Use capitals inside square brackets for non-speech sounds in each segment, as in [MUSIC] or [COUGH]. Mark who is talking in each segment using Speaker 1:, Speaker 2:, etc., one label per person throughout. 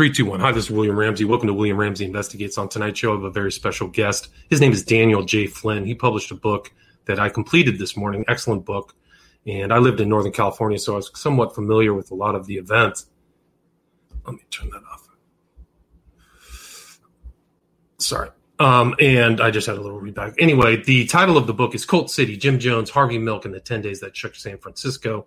Speaker 1: Three, two, one. Hi, this is William Ramsey. Welcome to William Ramsey Investigates. On tonight's show, I have a very special guest. His name is Daniel J. Flynn. He published a book that I completed this morning. Excellent book. And I lived in Northern California, so I was somewhat familiar with a lot of the events. Let me turn that off. Sorry. Um, and I just had a little readback. Anyway, the title of the book is Cult City Jim Jones, Harvey Milk, and the 10 Days That Shook San Francisco.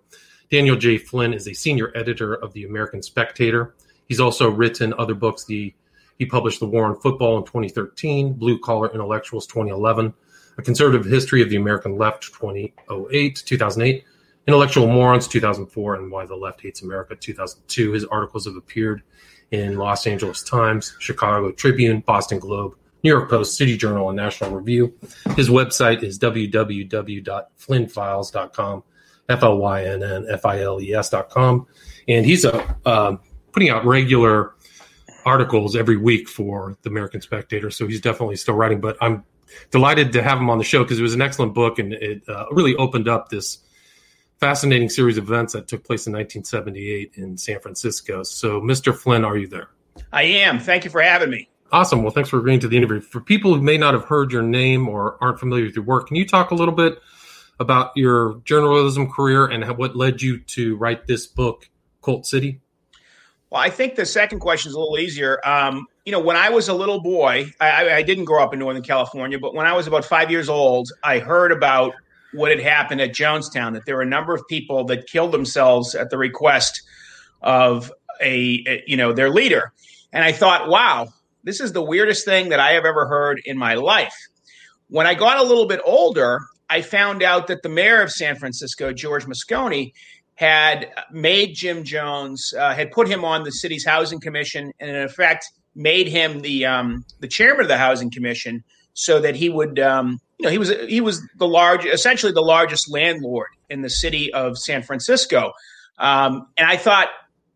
Speaker 1: Daniel J. Flynn is a senior editor of the American Spectator. He's also written other books. The he published The War on Football in 2013, Blue Collar Intellectuals 2011, A Conservative History of the American Left 2008, 2008, Intellectual Morons 2004, and Why the Left Hates America 2002. His articles have appeared in Los Angeles Times, Chicago Tribune, Boston Globe, New York Post, City Journal, and National Review. His website is www.flynnfiles.com, F L Y N N F I L E S.com. And he's a, uh, putting out regular articles every week for the American Spectator. So he's definitely still writing. But I'm delighted to have him on the show because it was an excellent book and it uh, really opened up this fascinating series of events that took place in 1978 in San Francisco. So, Mr. Flynn, are you there?
Speaker 2: I am. Thank you for having me.
Speaker 1: Awesome. Well, thanks for agreeing to the interview. For people who may not have heard your name or aren't familiar with your work, can you talk a little bit about your journalism career and what led you to write this book, Cult City?
Speaker 2: Well, I think the second question is a little easier. Um, you know, when I was a little boy, I, I, didn't grow up in Northern California, but when I was about five years old, I heard about what had happened at Jonestown, that there were a number of people that killed themselves at the request of a, a you know, their leader. And I thought, wow, this is the weirdest thing that I have ever heard in my life. When I got a little bit older, I found out that the mayor of San Francisco, George Moscone, had made Jim Jones, uh, had put him on the city's housing commission, and in effect made him the um, the chairman of the housing commission, so that he would, um, you know, he was he was the large, essentially the largest landlord in the city of San Francisco. Um, and I thought,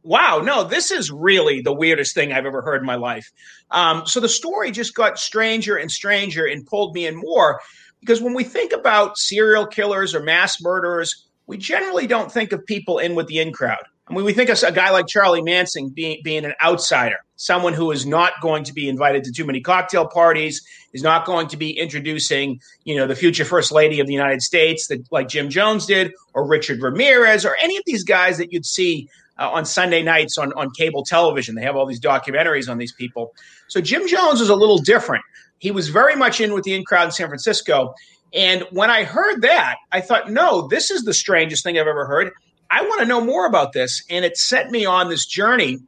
Speaker 2: wow, no, this is really the weirdest thing I've ever heard in my life. Um, so the story just got stranger and stranger and pulled me in more because when we think about serial killers or mass murderers, we generally don't think of people in with the in crowd. I mean, we think of a guy like Charlie Manson being, being an outsider, someone who is not going to be invited to too many cocktail parties, is not going to be introducing, you know, the future first lady of the United States, that like Jim Jones did, or Richard Ramirez, or any of these guys that you'd see uh, on Sunday nights on, on cable television. They have all these documentaries on these people. So Jim Jones was a little different. He was very much in with the in crowd in San Francisco. And when I heard that, I thought, no, this is the strangest thing I've ever heard. I want to know more about this. And it set me on this journey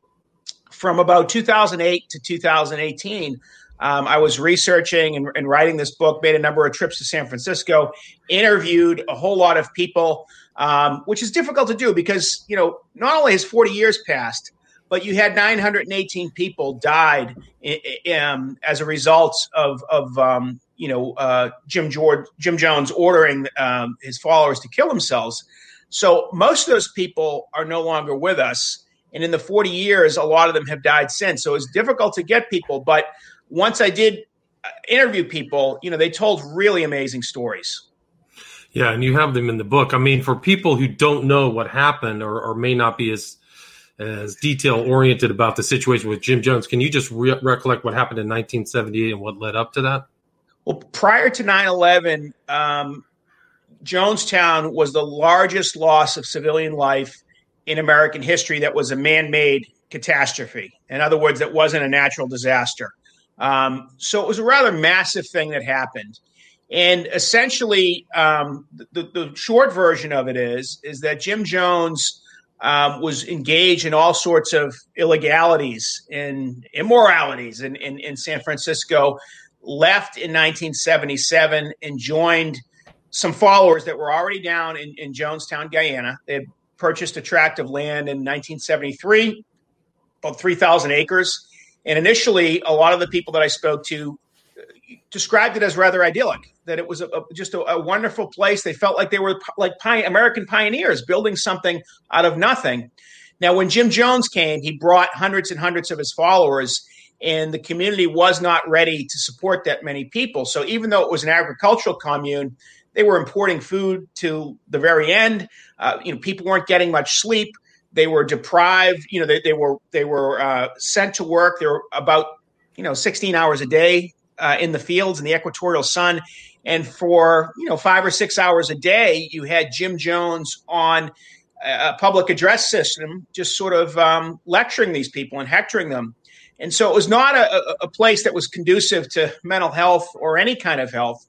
Speaker 2: from about 2008 to 2018. Um, I was researching and, and, writing this book, made a number of trips to San Francisco, interviewed a whole lot of people, um, which is difficult to do because, you know, not only has 40 years passed, but you had 918 people died um, as a result of, of um, you know, uh, Jim George, Jim Jones ordering um, his followers to kill themselves. So most of those people are no longer with us. And in the 40 years, a lot of them have died since. So it's difficult to get people. But once I did uh, interview people, you know, they told really amazing stories.
Speaker 1: Yeah, and you have them in the book. I mean, for people who don't know what happened or, or may not be as as detail oriented about the situation with Jim Jones, can you just re- recollect what happened in 1978 and what led up to that?
Speaker 2: Well, prior to 9 11, um, Jonestown was the largest loss of civilian life in American history that was a man made catastrophe. In other words, that wasn't a natural disaster. Um, so it was a rather massive thing that happened. And essentially, um, the, the, short version of it is is that Jim Jones um, was engaged in all sorts of illegalities and immoralities in, in, in San Francisco, left in 1977 and joined some followers that were already down in, in Jonestown, Guyana. They had purchased a tract of land in 1973, about 3,000 acres. And initially, a lot of the people that I spoke to uh, described it as rather idyllic, that it was a, a, just a, a, wonderful place. They felt like they were like American pioneers building something out of nothing. Now, when Jim Jones came, he brought hundreds and hundreds of his followers, and the community was not ready to support that many people. So, even though it was an agricultural commune, they were importing food to the very end. Uh, you know, people weren't getting much sleep. they were deprived. You know, they, they were they were uh, sent to work. They were about you know 16 hours a day uh, in the fields in the equatorial sun, and for you know five or six hours a day, you had Jim Jones on a public address system, just sort of um, lecturing these people and hectoring them. And so it was not a, a place that was conducive to mental health or any kind of health.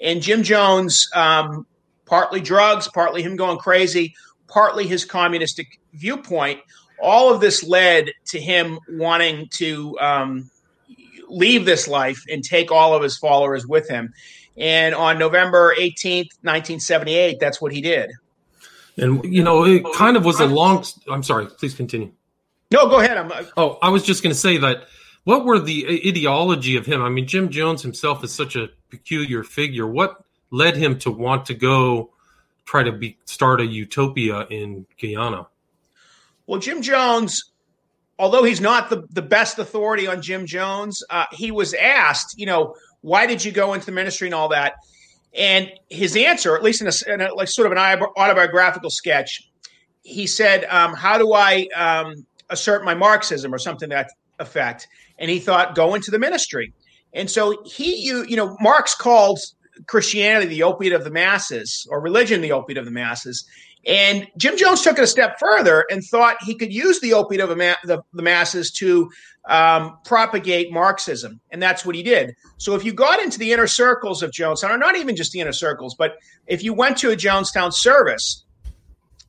Speaker 2: And Jim Jones, um, partly drugs, partly him going crazy, partly his communistic viewpoint, all of this led to him wanting to um, leave this life and take all of his followers with him. And on November 18th, 1978, that's what he did.
Speaker 1: And, you know, it kind of was a long. I'm sorry, please continue.
Speaker 2: No, go ahead. I'm,
Speaker 1: oh, I was just going to say that what were the ideology of him? I mean, Jim Jones himself is such a peculiar figure. What led him to want to go try to be, start a utopia in Guyana?
Speaker 2: Well, Jim Jones, although he's not the, the best authority on Jim Jones, uh, he was asked, you know, why did you go into the ministry and all that? And his answer, at least in a, in a like sort of an autobiographical sketch, he said, um, "How do I um, assert my Marxism or something that effect?" And he thought, "Go into the ministry." And so he, you, you know, Marx called Christianity the opiate of the masses, or religion the opiate of the masses. And Jim Jones took it a step further and thought he could use the opiate of ma- the, the, masses to um, propagate Marxism. And that's what he did. So if you got into the inner circles of Jonestown, or not even just the inner circles, but if you went to a Jonestown service,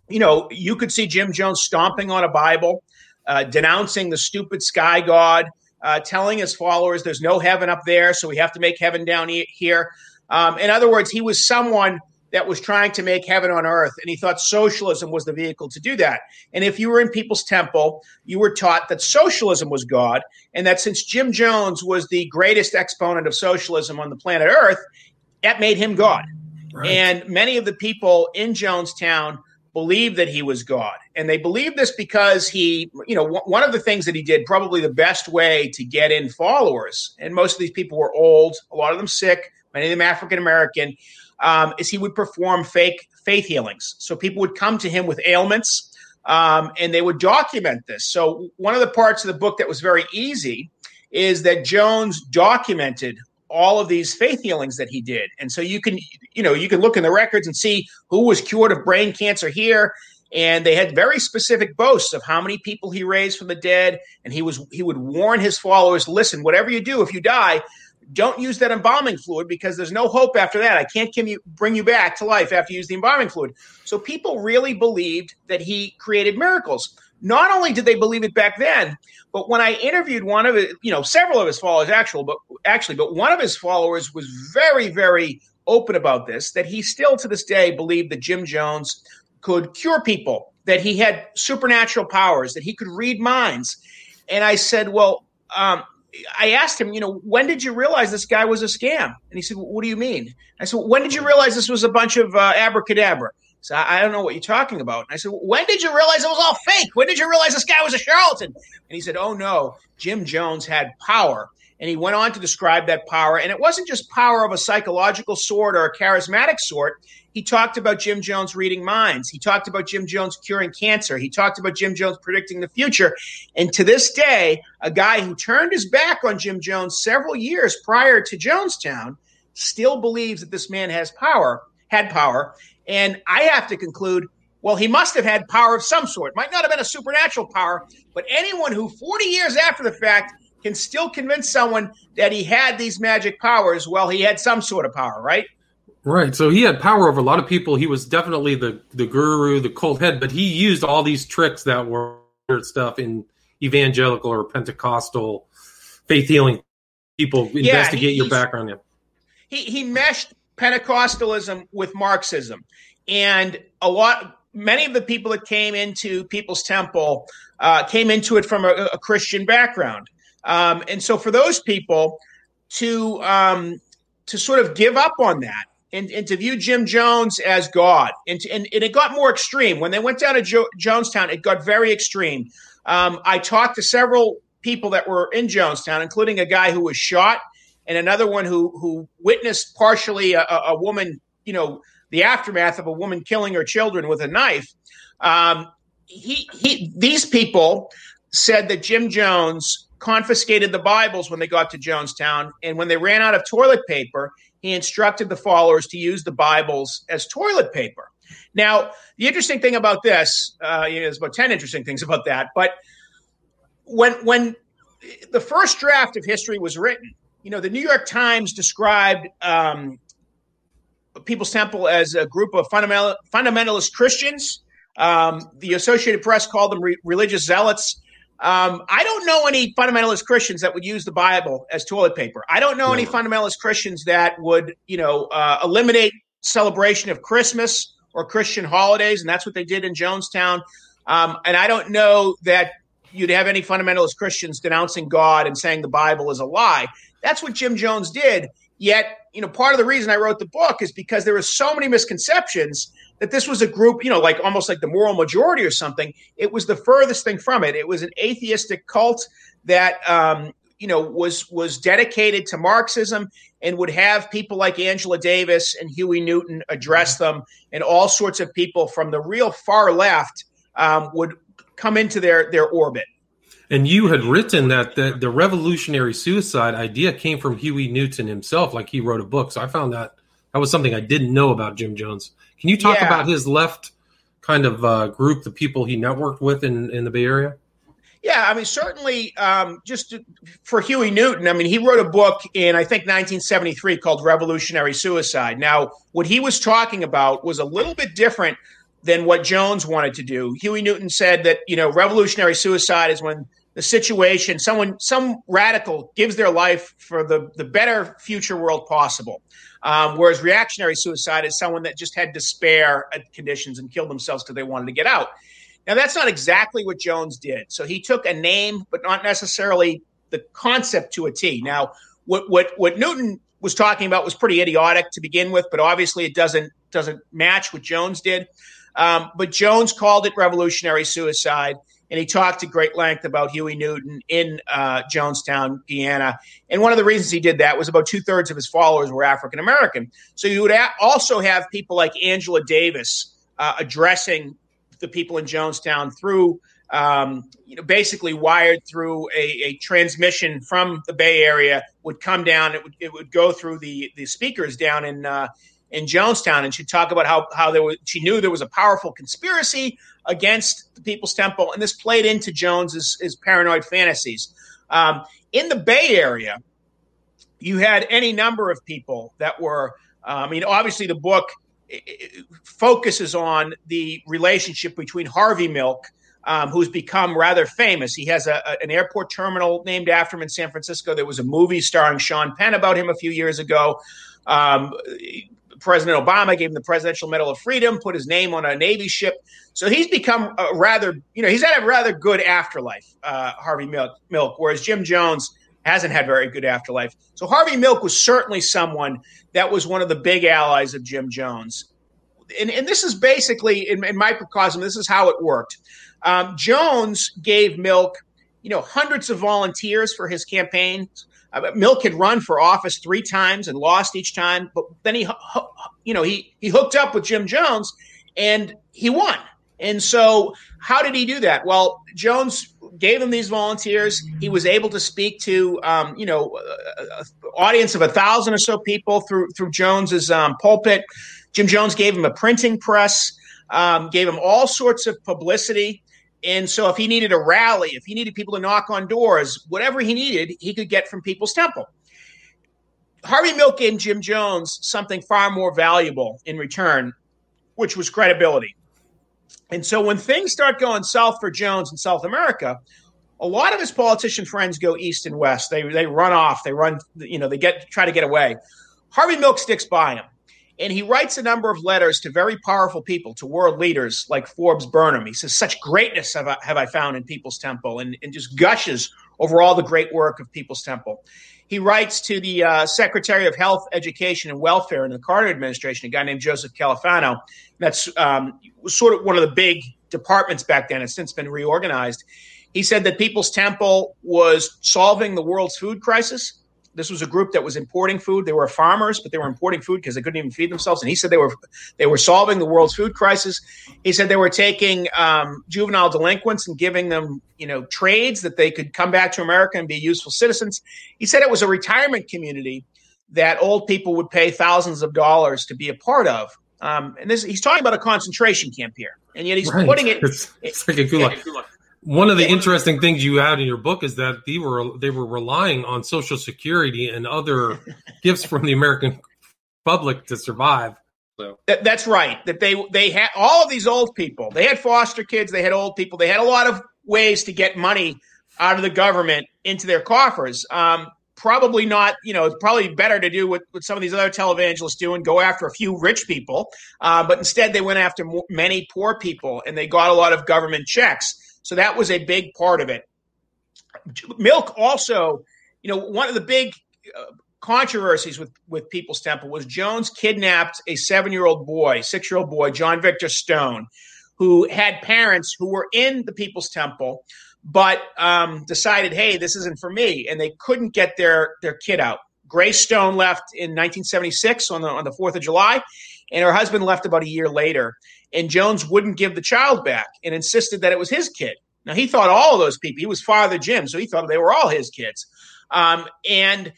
Speaker 2: you know, you could see Jim Jones stomping on a Bible, uh, denouncing the stupid sky god, uh, telling his followers there's no heaven up there, so we have to make heaven down here. Um, in other words, he was someone that was trying to make heaven on earth, and he thought socialism was the vehicle to do that. And if you were in People's Temple, you were taught that socialism was God, and that since Jim Jones was the greatest exponent of socialism on the planet Earth, that made him God. Right. And many of the people in Jonestown believed that he was God. And they believed this because he, you know, one of the things that he did, probably the best way to get in followers, and most of these people were old, a lot of them sick, many of them African American, um, is he would perform fake faith healings. So people would come to him with ailments um, and they would document this. So one of the parts of the book that was very easy is that Jones documented all of these faith healings that he did. And so you can, you know, you can look in the records and see who was cured of brain cancer here. And they had very specific boasts of how many people he raised from the dead. And he was he would warn his followers, listen, whatever you do, if you die, don't use that embalming fluid because there's no hope after that. I can't you, bring you back to life after you use the embalming fluid. So people really believed that he created miracles. Not only did they believe it back then, but when I interviewed one of it, you know, several of his followers, actual, but actually, but one of his followers was very, very open about this. That he still to this day believed that Jim Jones could cure people, that he had supernatural powers, that he could read minds. And I said, well, um, I asked him, you know, when did you realize this guy was a scam? And he said, what do you mean? I said, when did you realize this was a bunch of uh, abracadabra? So I don't know what you're talking about. And I said, when did you realize it was all fake? When did you realize this guy was a charlatan? And he said, oh no, Jim Jones had power. And he went on to describe that power. And it wasn't just power of a psychological sort or a charismatic sort. He talked about Jim Jones reading minds. He talked about Jim Jones curing cancer. He talked about Jim Jones predicting the future. And to this day, a guy who turned his back on Jim Jones several years prior to Jonestown still believes that this man has power, had power. And I have to conclude, well, he must have had power of some sort. Might not have been a supernatural power, but anyone who 40 years after the fact can still convince someone that he had these magic powers, well, he had some sort of power, right?
Speaker 1: Right. So he had power over a lot of people. He was definitely the the guru, the cult head, but he used all these tricks that were stuff in evangelical or Pentecostal faith healing people yeah, investigate your background. Yeah.
Speaker 2: He he meshed Pentecostalism with Marxism. And a lot many of the people that came into People's Temple uh, came into it from a, a Christian background. Um, and so for those people to um, to sort of give up on that and, and to view Jim Jones as God. And, to, and, and, it got more extreme. When they went down to jo- Jonestown, it got very extreme. Um, I talked to several people that were in Jonestown, including a guy who was shot and another one who, who witnessed partially a, a woman, you know, the aftermath of a woman killing her children with a knife. Um, he he these people said that Jim Jones confiscated the Bibles when they got to Jonestown, and when they ran out of toilet paper, he instructed the followers to use the Bibles as toilet paper. Now, the interesting thing about this, uh, you know, about ten interesting things about that, but when when the first draft of history was written, you know, the New York Times described um, People's Temple as a group of fundamental, fundamentalist Christians. Um, the Associated Press called them re- religious zealots. Um, I don't know any fundamentalist Christians that would use the Bible as toilet paper. I don't know no. any fundamentalist Christians that would, you know, uh, eliminate celebration of Christmas or Christian holidays, and that's what they did in Jonestown. Um, and I don't know that you'd have any fundamentalist Christians denouncing God and saying the Bible is a lie. That's what Jim Jones did. Yet, you know, part of the reason I wrote the book is because there were so many misconceptions that this was a group, you know, like almost like the moral majority or something. It was the furthest thing from it. It was an atheistic cult that, um, you know, was was dedicated to Marxism and would have people like Angela Davis and Huey Newton address them, and all sorts of people from the real far left um, would come into their their orbit.
Speaker 1: And you had written that the, the revolutionary suicide idea came from Huey Newton himself, like he wrote a book. So I found that that was something I didn't know about Jim Jones. Can you talk yeah. about his left kind of uh, group, the people he networked with in, in the Bay Area?
Speaker 2: Yeah, I mean, certainly um, just to, for Huey Newton, I mean, he wrote a book in, I think, 1973 called Revolutionary Suicide. Now, what he was talking about was a little bit different than what Jones wanted to do. Huey Newton said that, you know, revolutionary suicide is when the situation, someone, some radical gives their life for the, the better future world possible. Um, whereas reactionary suicide is someone that just had despair at conditions and killed themselves because they wanted to get out. Now, that's not exactly what Jones did. So he took a name, but not necessarily the concept to a T. Now, what, what, what Newton was talking about was pretty idiotic to begin with, but obviously it doesn't doesn't match what Jones did. Um, but Jones called it revolutionary suicide, and he talked at great length about Huey Newton in uh, Jonestown, Guyana. And one of the reasons he did that was about two thirds of his followers were African American. So you would a- also have people like Angela Davis uh, addressing the people in Jonestown through. Um, you know, basically wired through a, a, transmission from the Bay Area would come down. It would, it would go through the the speakers down in uh, in Jonestown, and she'd talk about how how there was she knew there was a powerful conspiracy against the People's Temple, and this played into Jones's his paranoid fantasies. Um, in the Bay Area, you had any number of people that were. Uh, I mean, obviously, the book focuses on the relationship between Harvey Milk. Um, who's become rather famous. He has a, a, an airport terminal named after him in San Francisco. There was a movie starring Sean Penn about him a few years ago. Um, President Obama gave him the Presidential Medal of Freedom, put his name on a Navy ship. So he's become a rather, you know, he's had a rather good afterlife, uh, Harvey Milk, Milk, whereas Jim Jones hasn't had very good afterlife. So Harvey Milk was certainly someone that was one of the big allies of Jim Jones. And, and this is basically, in, in microcosm, this is how it worked. Um, Jones gave Milk, you know, hundreds of volunteers for his campaign. Uh, Milk had run for office three times and lost each time, but then he, you know, he he hooked up with Jim Jones and he won. And so, how did he do that? Well, Jones gave him these volunteers. He was able to speak to, um, you know, an audience of a thousand or so people through through Jones's um, pulpit. Jim Jones gave him a printing press, um, gave him all sorts of publicity. And so if he needed a rally, if he needed people to knock on doors, whatever he needed, he could get from People's Temple. Harvey Milk gave Jim Jones something far more valuable in return, which was credibility. And so when things start going south for Jones in South America, a lot of his politician friends go east and west. They they run off. They run. You know, they get try to get away. Harvey Milk sticks by him. And he writes a number of letters to very powerful people, to world leaders like Forbes Burnham. He says, Such greatness have I, have I found in People's Temple, and, and just gushes over all the great work of People's Temple. He writes to the uh, Secretary of Health, Education, and Welfare in the Carter administration, a guy named Joseph Califano. That's um, sort of one of the big departments back then. It's since been reorganized. He said that People's Temple was solving the world's food crisis This was a group that was importing food. They were farmers, but they were importing food because they couldn't even feed themselves. And he said they were they were solving the world's food crisis. He said they were taking um, juvenile delinquents and giving them you know trades that they could come back to America and be useful citizens. He said it was a retirement community that old people would pay thousands of dollars to be a part of. Um, and this, he's talking about a concentration camp here, and yet he's right. putting it.
Speaker 1: It's, it's like a gulag. One of the interesting things you had in your book is that they were they were relying on Social Security and other [LAUGHS] gifts from the American public to survive.
Speaker 2: So. That, that's right. That they they had all of these old people. They had foster kids. They had old people. They had a lot of ways to get money out of the government into their coffers. Um, probably not, you know, it's probably better to do what, what some of these other televangelists do and go after a few rich people. Uh, but instead, they went after many poor people and they got a lot of government checks. So that was a big part of it. Milk also, you know, one of the big uh, controversies with, with People's Temple was Jones kidnapped a seven year old boy, six year old boy, John Victor Stoen, who had parents who were in the People's Temple but um, decided, hey, this isn't for me, and they couldn't get their their kid out. Grace Stoen left in 1976 on the on the Fourth of July, and her husband left about a year later. And Jones wouldn't give the child back and insisted that it was his kid. Now he thought all of those people. He was Father Jim, so he thought they were all his kids. Um, and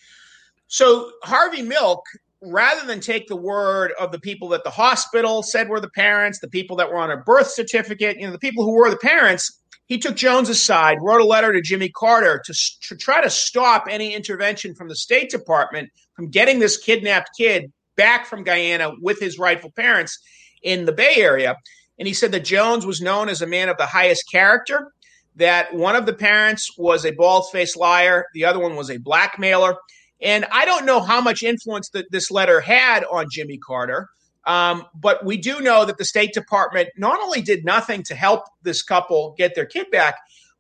Speaker 2: so Harvey Milk, rather than take the word of the people that the hospital said were the parents, the people that were on a birth certificate, you know, the people who were the parents, he took Jones aside, wrote a letter to Jimmy Carter to, to try to stop any intervention from the State Department from getting this kidnapped kid back from Guyana with his rightful parents in the Bay Area. And he said that Jones was known as a man of the highest character, that one of the parents was a bald faced liar, the other one was a blackmailer. And I don't know how much influence that this letter had on Jimmy Carter. Um, but we do know that the State Department not only did nothing to help this couple get their kid back,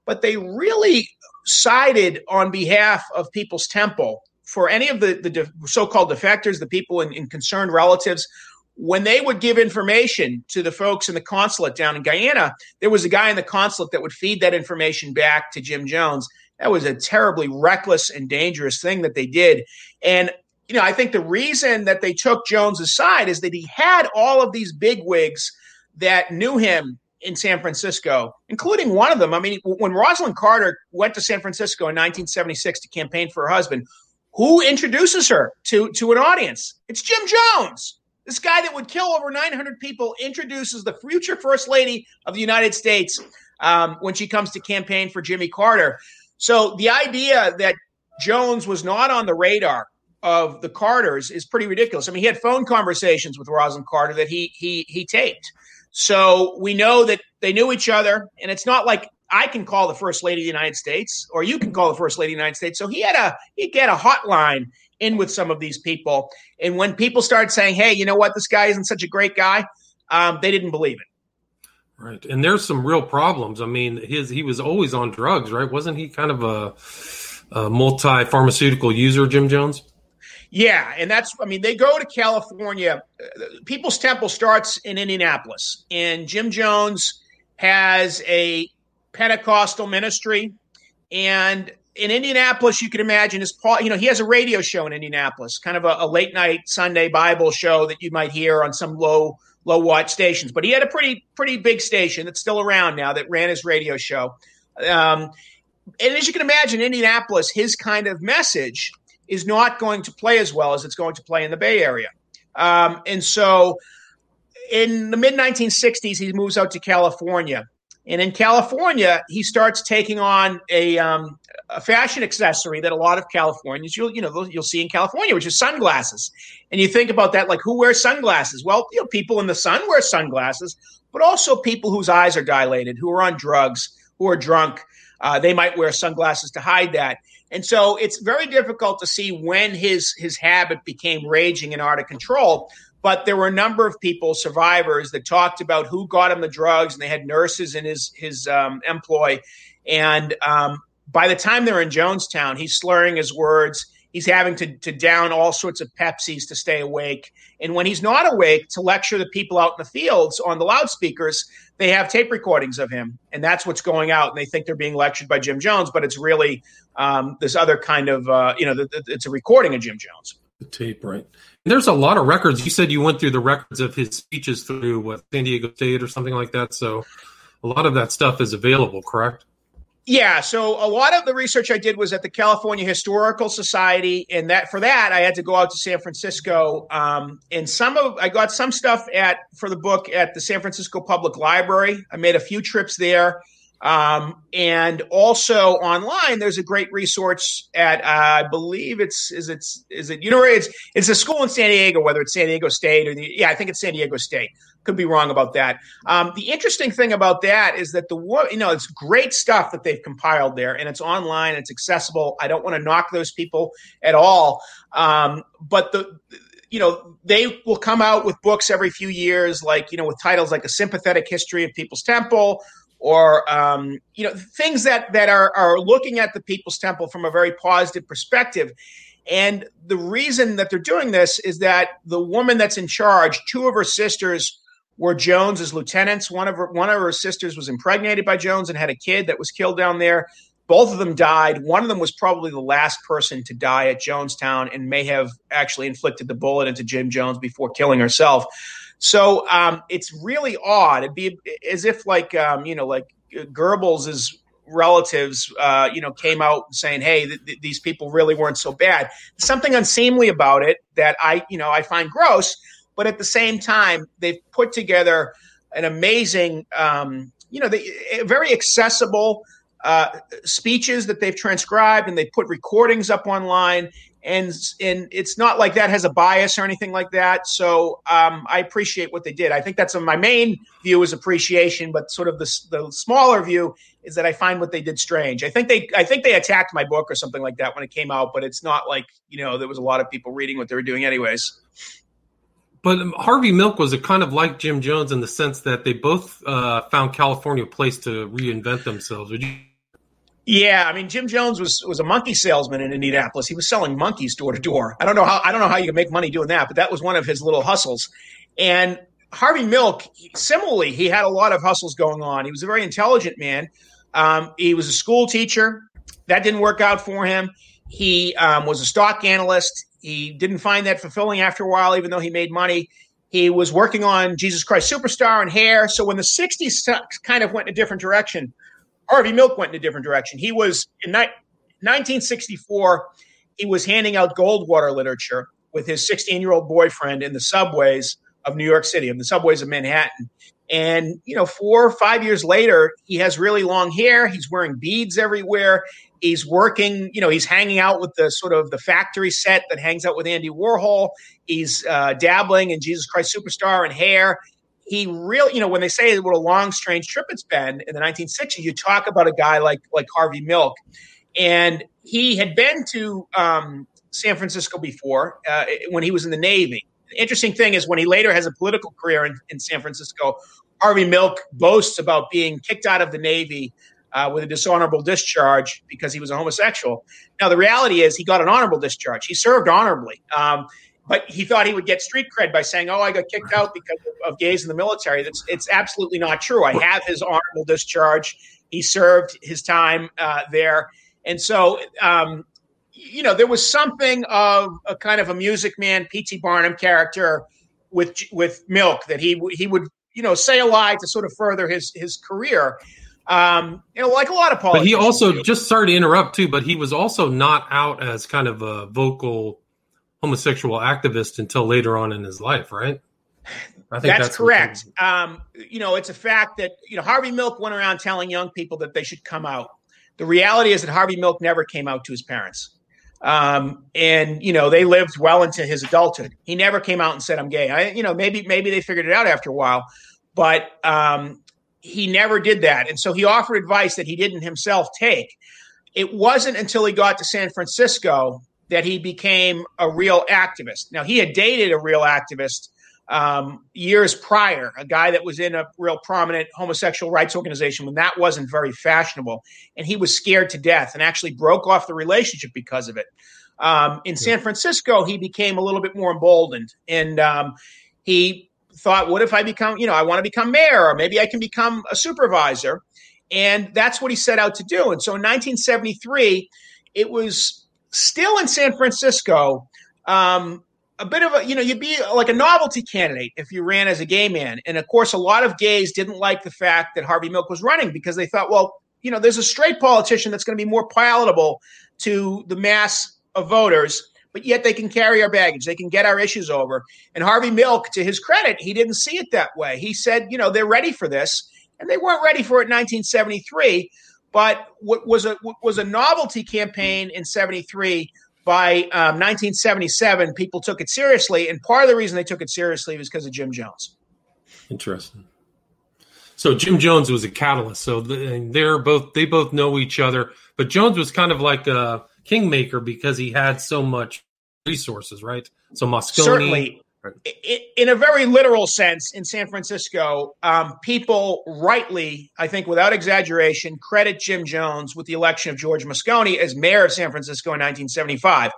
Speaker 2: but they really sided on behalf of People's Temple for any of the, the de- so-called defectors, the people in concerned relatives. When they would give information to the folks in the consulate down in Guyana, there was a guy in the consulate that would feed that information back to Jim Jones. That was a terribly reckless and dangerous thing that they did. And you know, I think the reason that they took Jones aside is that he had all of these big wigs that knew him in San Francisco, including one of them. I mean, when Rosalynn Carter went to San Francisco in 1976 to campaign for her husband, who introduces her to, to an audience? It's Jim Jones. This guy that would kill over 900 people introduces the future First Lady of the United States um, when she comes to campaign for Jimmy Carter. So the idea that Jones was not on the radar of the Carters is pretty ridiculous. I mean, he had phone conversations with Rosalynn Carter that he he he taped. So we know that they knew each other, and it's not like I can call the First Lady of the United States or you can call the First Lady of the United States. So he had a he get a hotline in with some of these people, and when people started saying, "Hey, you know what? This guy isn't such a great guy," um, they didn't believe it.
Speaker 1: Right, and there's some real problems. I mean, his he was always on drugs, right? Wasn't he kind of a, a multi pharmaceutical user, Jim Jones?
Speaker 2: Yeah, and that's I mean they go to California. People's Temple starts in Indianapolis, and Jim Jones has a Pentecostal ministry, and in Indianapolis, you can imagine is Paul. You know, he has a radio show in Indianapolis, kind of a, a, late night Sunday Bible show that you might hear on some low low watch stations. But he had a pretty pretty big station that's still around now that ran his radio show. Um, and as you can imagine, Indianapolis, his kind of message is not going to play as well as it's going to play in the Bay Area. Um, and so in the mid 1960s, he moves out to California. And in California, he starts taking on a, um, a fashion accessory that a lot of Californians you'll you know you'll see in California, which is sunglasses. And you think about that, like who wears sunglasses? Well, you know, people in the sun wear sunglasses, but also people whose eyes are dilated, who are on drugs, who are drunk. Uh, they might wear sunglasses to hide that. And so it's very difficult to see when his his habit became raging and out of control. But there were a number of people, survivors, that talked about who got him the drugs, and they had nurses in his his um, employ. And um, by the time they're in Jonestown, he's slurring his words. he's having to, to down all sorts of Pepsis to stay awake. And when he's not awake, to lecture the people out in the fields on the loudspeakers, they have tape recordings of him. And that's what's going out. And they think they're being lectured by Jim Jones, but it's really um, this other kind of, uh, you know, the, the, it's a recording of Jim Jones.
Speaker 1: The tape, right? There's a lot of records. You said you went through the records of his speeches through what San Diego State or something like that. So a lot of that stuff is available, correct?
Speaker 2: Yeah, so a lot of the research I did was at the California Historical Society, and that for that I had to go out to San Francisco. Um, and some of I got some stuff at for the book at the San Francisco Public Library. I made a few trips there. Um, and also online, there's a great resource at uh, I believe it's is it's is it you know it's it's a school in San Diego, whether it's San Diego State or the yeah I think it's San Diego State. Could be wrong about that. Um, the interesting thing about that is that the you know it's great stuff that they've compiled there, and it's online, it's accessible. I don't want to knock those people at all, um, but the you know they will come out with books every few years, like you know with titles like a sympathetic history of People's Temple or um, you know things that that are are looking at the People's Temple from a very positive perspective. And the reason that they're doing this is that the woman that's in charge, two of her sisters were Jones's lieutenants. One of her one of her sisters was impregnated by Jones and had a kid that was killed down there. Both of them died. One of them was probably the last person to die at Jonestown and may have actually inflicted the bullet into Jim Jones before killing herself. So um, it's really odd. It'd be as if like um, you know like Goebbels's relatives uh, you know came out saying, "Hey, th- th- these people really weren't so bad." Something unseemly about it that I you know I find gross, but at the same time they've put together an amazing um, you know very accessible uh, speeches that they've transcribed and they put recordings up online and and it's not like that has a bias or anything like that. So um, I appreciate what they did. I think that's my main view is appreciation, but sort of the the smaller view is that I find what they did strange. I think they I think they attacked my book or something like that when it came out, but it's not like you know there was a lot of people reading what they were doing anyways.
Speaker 1: But Harvey Milk was a kind of like Jim Jones in the sense that they both uh, found California a place to reinvent themselves. Would you
Speaker 2: yeah, I mean Jim Jones was was a monkey salesman in Indianapolis. He was selling monkeys door to door. I don't know how I don't know how you can make money doing that, but that was one of his little hustles. And Harvey Milk, similarly, he had a lot of hustles going on. He was a very intelligent man. Um, he was a school teacher. That didn't work out for him. He um, was a stock analyst. He didn't find that fulfilling after a while, even though he made money. He was working on Jesus Christ Superstar and Hair. So when the 60s kind of went in a different direction, Harvey Milk went in a different direction. He was in ni- 1964. He was handing out Goldwater literature with his 16 year old boyfriend in the subways of New York City, in the subways of Manhattan. And, you know, four or five years later, he has really long hair. He's wearing beads everywhere. He's working, you know, he's hanging out with the sort of the factory set that hangs out with Andy Warhol. He's uh, dabbling in Jesus Christ Superstar and hair he really, you know, when they say what a long, strange trip it's been in the 1960s, you talk about a guy like like Harvey Milk, and he had been to um, San Francisco before uh, when he was in the Navy. The interesting thing is when he later has a political career in, in San Francisco, Harvey Milk boasts about being kicked out of the Navy uh, with a dishonorable discharge because he was a homosexual. Now, the reality is he got an honorable discharge. He served honorably. Um, but he thought he would get street cred by saying, "Oh, I got kicked out because of, of gays in the military." That's it's absolutely not true. I have his honorable discharge. He served his time uh, there, and so um, you know there was something of a kind of a Music Man, P.T. Barnum character with with Milk that he he would you know say a lie to sort of further his his career. Um, you know, like a lot of politicians.
Speaker 1: But he also do. just sorry to interrupt too, but he was also not out as kind of a vocal homosexual activist until later on in his life, right?
Speaker 2: I think that's, that's correct. Um, you know, it's a fact that you know Harvey Milk went around telling young people that they should come out. The reality is that Harvey Milk never came out to his parents, um, and you know they lived well into his adulthood. He never came out and said, "I'm gay." I, you know, maybe maybe they figured it out after a while, but um, he never did that. And so he offered advice that he didn't himself take. It wasn't until he got to San Francisco that he became a real activist. Now, he had dated a real activist um, years prior, a guy that was in a real prominent homosexual rights organization when that wasn't very fashionable. And he was scared to death and actually broke off the relationship because of it. Um, in San Francisco, he became a little bit more emboldened, and um, he thought, "What if I become, you know, I want to become mayor, or maybe I can become a supervisor." And that's what he set out to do. And so in 1973, it was still in San Francisco. Um, a bit of a, you know, you'd be like a novelty candidate if you ran as a gay man. And of course, a lot of gays didn't like the fact that Harvey Milk was running because they thought, well, you know, there's a straight politician that's going to be more palatable to the mass of voters, but yet they can carry our baggage. They can get our issues over. And Harvey Milk, to his credit, he didn't see it that way. He said, you know, they're ready for this. And they weren't ready for it in 1973. But what was a what was a novelty campaign in 73 by um, 1977, people took it seriously, and part of the reason they took it seriously was because of Jim Jones.
Speaker 1: Interesting. So Jim Jones was a catalyst. So they're both they both know each other, but Jones was kind of like a kingmaker because he had so much resources, right? So Moscone,
Speaker 2: certainly in a very literal sense, in San Francisco, um, people rightly, I think without exaggeration, credit Jim Jones with the election of George Moscone as mayor of San Francisco in 1975.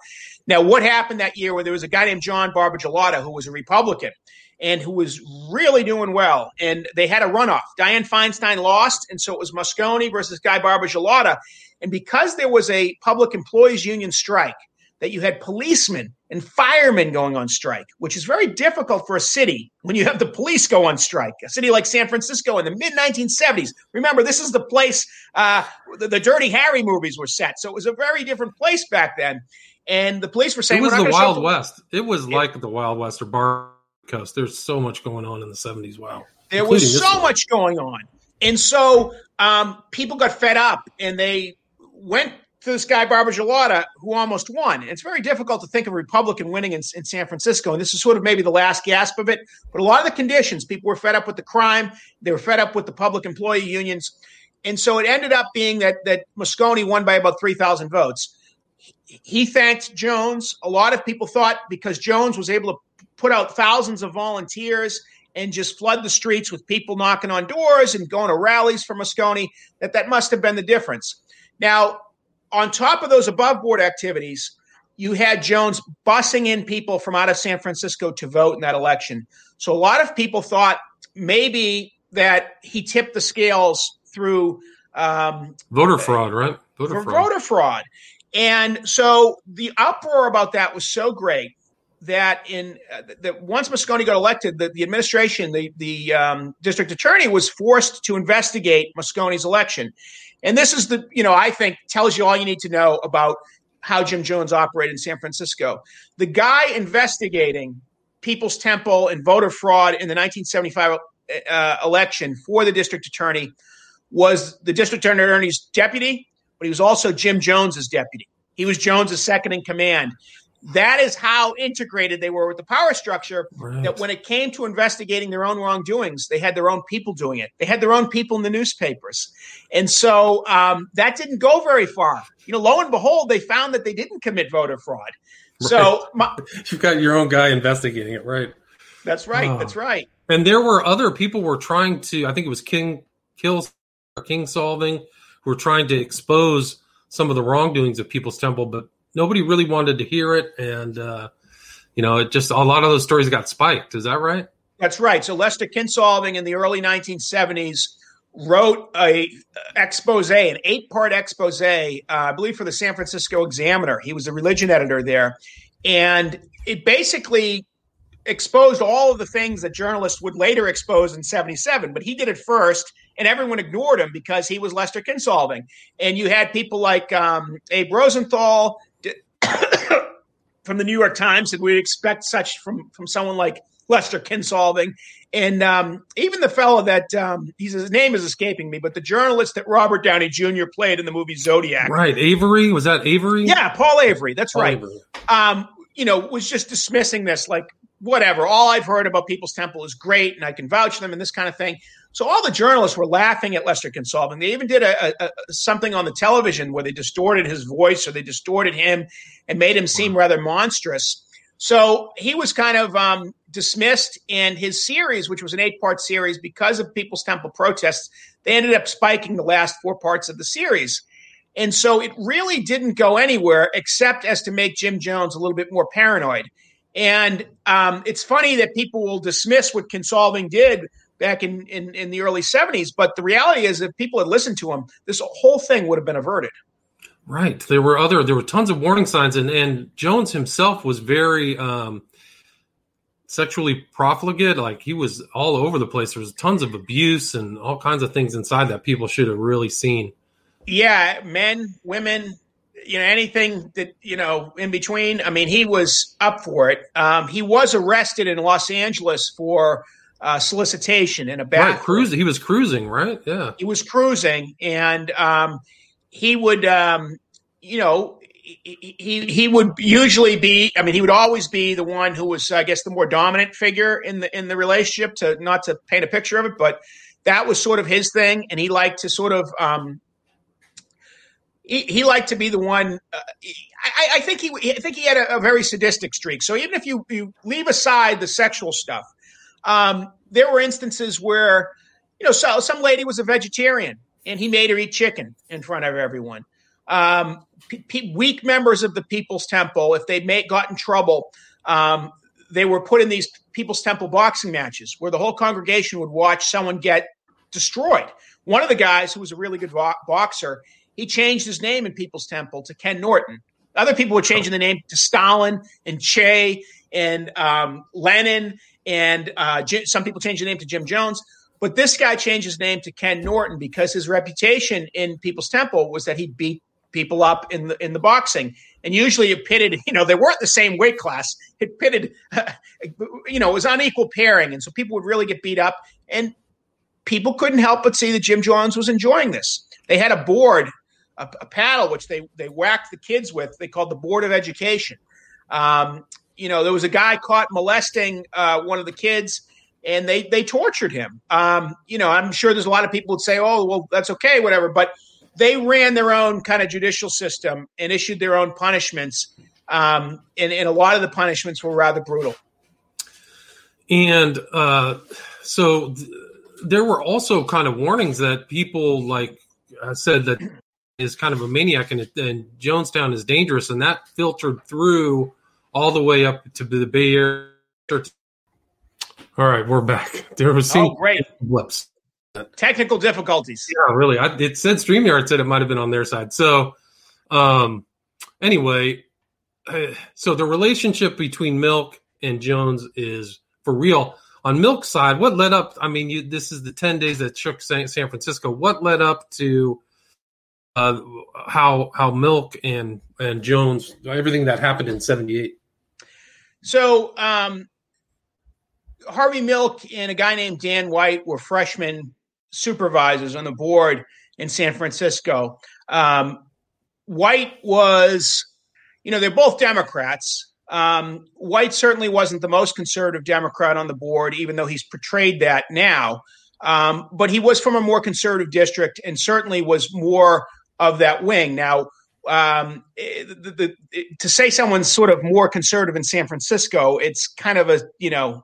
Speaker 2: Now, what happened that year where there was a guy named John Barbagelata who was a Republican and who was really doing well, and they had a runoff. Dianne Feinstein lost, and so it was Moscone versus Guy Barbagelata. And because there was a public employees union strike, that you had policemen and firemen going on strike, which is very difficult for a city when you have the police go on strike. A city like San Francisco in the mid 1970s. Remember, this is the place uh, the, the, Dirty Harry movies were set, so it was a very different place back then. And the police were saying
Speaker 1: it was the Wild West. It was like the Wild West or Bar Coast. There's so much going on in the 70s. Wow,
Speaker 2: there was so much going on, and so um, people got fed up and they went to this guy Barbagelata, who almost won. It's very difficult to think of a Republican winning in, in, San Francisco, and this is sort of maybe the last gasp of it. But a lot of the conditions, people were fed up with the crime, they were fed up with the public employee unions, and so it ended up being that that Moscone won by about three thousand votes. He thanked Jones. A lot of people thought because Jones was able to put out thousands of volunteers and just flood the streets with people knocking on doors and going to rallies for Moscone, that that must have been the difference. Now, on top of those above board activities, you had Jones bussing in people from out of San Francisco to vote in that election. So a lot of people thought maybe that he tipped the scales through um,
Speaker 1: voter fraud, right?
Speaker 2: Voter fraud. voter fraud. And so the uproar about that was so great that in uh, that once Moscone got elected, the, the administration, the the um, district attorney, was forced to investigate Moscone's election. And this is the, you know, I think tells you all you need to know about how Jim Jones operated in San Francisco. The guy investigating People's Temple and voter fraud in the 1975 uh, election for the district attorney was the district attorney's deputy, but he was also Jim Jones's deputy. He was Jones's second in command that is how integrated they were with the power structure right. that when it came to investigating their own wrongdoings they had their own people doing it they had their own people in the newspapers and so um, that didn't go very far you know lo and behold they found that they didn't commit voter fraud right. so my, [LAUGHS]
Speaker 1: you've got your own guy investigating it right
Speaker 2: that's right oh. that's right
Speaker 1: and there were other people were trying to i think it was king kills Kinsolving who were trying to expose some of the wrongdoings of people's temple but nobody really wanted to hear it, and uh, you know, it just a lot of those stories got spiked. Is that right?
Speaker 2: That's right. So Lester Kinsolving in the early 1970s wrote a expose, an eight-part expose, uh, I believe, for the San Francisco Examiner. He was a religion editor there, and it basically exposed all of the things that journalists would later expose in 77 but he did it first and everyone ignored him because he was lester kinsolving and you had people like um, abe rosenthal [COUGHS] from the New York Times said we'd expect such from from someone like Lester Kinsolving. And um, even the fellow that um, he's, his name is escaping me, but the journalist that Robert Downey Jr. played in the movie Zodiac.
Speaker 1: Right. Avery. Was that Avery?
Speaker 2: Yeah, Paul Avery. That's Paul right. Avery. Um, you know, was just dismissing this like whatever. All I've heard about People's Temple is great, and I can vouch for them and this kind of thing. So all the journalists were laughing at Lester Kinsolving. They even did a, a, a, something on the television where they distorted his voice or they distorted him and made him seem rather monstrous. So he was kind of um, dismissed, and his series, which was an eight-part series, because of People's Temple protests, they ended up spiking the last four parts of the series. And so it really didn't go anywhere except as to make Jim Jones a little bit more paranoid. And um, it's funny that people will dismiss what Kinsolving did back in, in, in the early 70s. But the reality is, if people had listened to him, this whole thing would have been averted.
Speaker 1: Right. There were other, there were tons of warning signs, and, and Jones himself was very um, sexually profligate. Like he was all over the place. There was tons of abuse and all kinds of things inside that people should have really seen.
Speaker 2: Yeah, men, women, you know, anything that you know in between. I mean, he was up for it. Um, he was arrested in Los Angeles for uh, solicitation in a bathroom.
Speaker 1: Right, cruising. He was cruising, right? Yeah,
Speaker 2: he was cruising, and um, he would, um, you know, he he would usually be. I mean, he would always be the one who was, I guess, the more dominant figure in the in the relationship. To not to paint a picture of it, but that was sort of his thing, and he liked to sort of. Um, he, he liked to be the one. Uh, I, I, think he, I think he had a, a, very sadistic streak. So even if you you leave aside the sexual stuff, um, there were instances where, you know, so some lady was a vegetarian and he made her eat chicken in front of everyone. Um, weak members of the People's Temple, if they made, got in trouble, um, they were put in these People's Temple boxing matches where the whole congregation would watch someone get destroyed. One of the guys who was a really good vo- boxer, he changed his name in People's Temple to Ken Norton. Other people were changing the name to Stalin and Che and um, Lenin, and uh, some people changed the name to Jim Jones. But this guy changed his name to Ken Norton because his reputation in People's Temple was that he beat people up in the in the boxing. And usually it pitted, [LAUGHS] you know, they weren't the same weight class. It pitted, [LAUGHS] you know, it was unequal pairing. And so people would really get beat up. And people couldn't help but see that Jim Jones was enjoying this. They had a board, a, a paddle, which they, they whacked the kids with. They called the Board of Education. Um, you know, there was a guy caught molesting uh, one of the kids and they they tortured him. Um, you know, I'm sure there's a lot of people would say, "Oh, well, that's okay, whatever." But they ran their own kind of judicial system and issued their own punishments. Um, and, and a lot of the punishments were rather brutal.
Speaker 1: And uh, so th- there were also kind of warnings that people like uh, said that is kind of a maniac and, and Jonestown is dangerous, and that filtered through all the way up to the Bay Area. All right, we're back. There was
Speaker 2: oh, great
Speaker 1: blips.
Speaker 2: Technical difficulties.
Speaker 1: Yeah, really. I, it said StreamYard said it might have been on their side. So, um, anyway, uh, so the relationship between Milk and Jones is for real. On Milk's side, what led up? I mean, you, this is the ten days that shook San, San Francisco. What led up to uh, how how Milk and and Jones, everything that happened in '78?
Speaker 2: So, um, Harvey Milk and a guy named Dan White were freshmen supervisors on the board in San Francisco. Um, White was, you know, they're both Democrats. Um, White certainly wasn't the most conservative Democrat on the board, even though he's portrayed that now. Um, but he was from a more conservative district and certainly was more of that wing. Now, um, the, the, the, to say someone's sort of more conservative in San Francisco, it's kind of a, you know,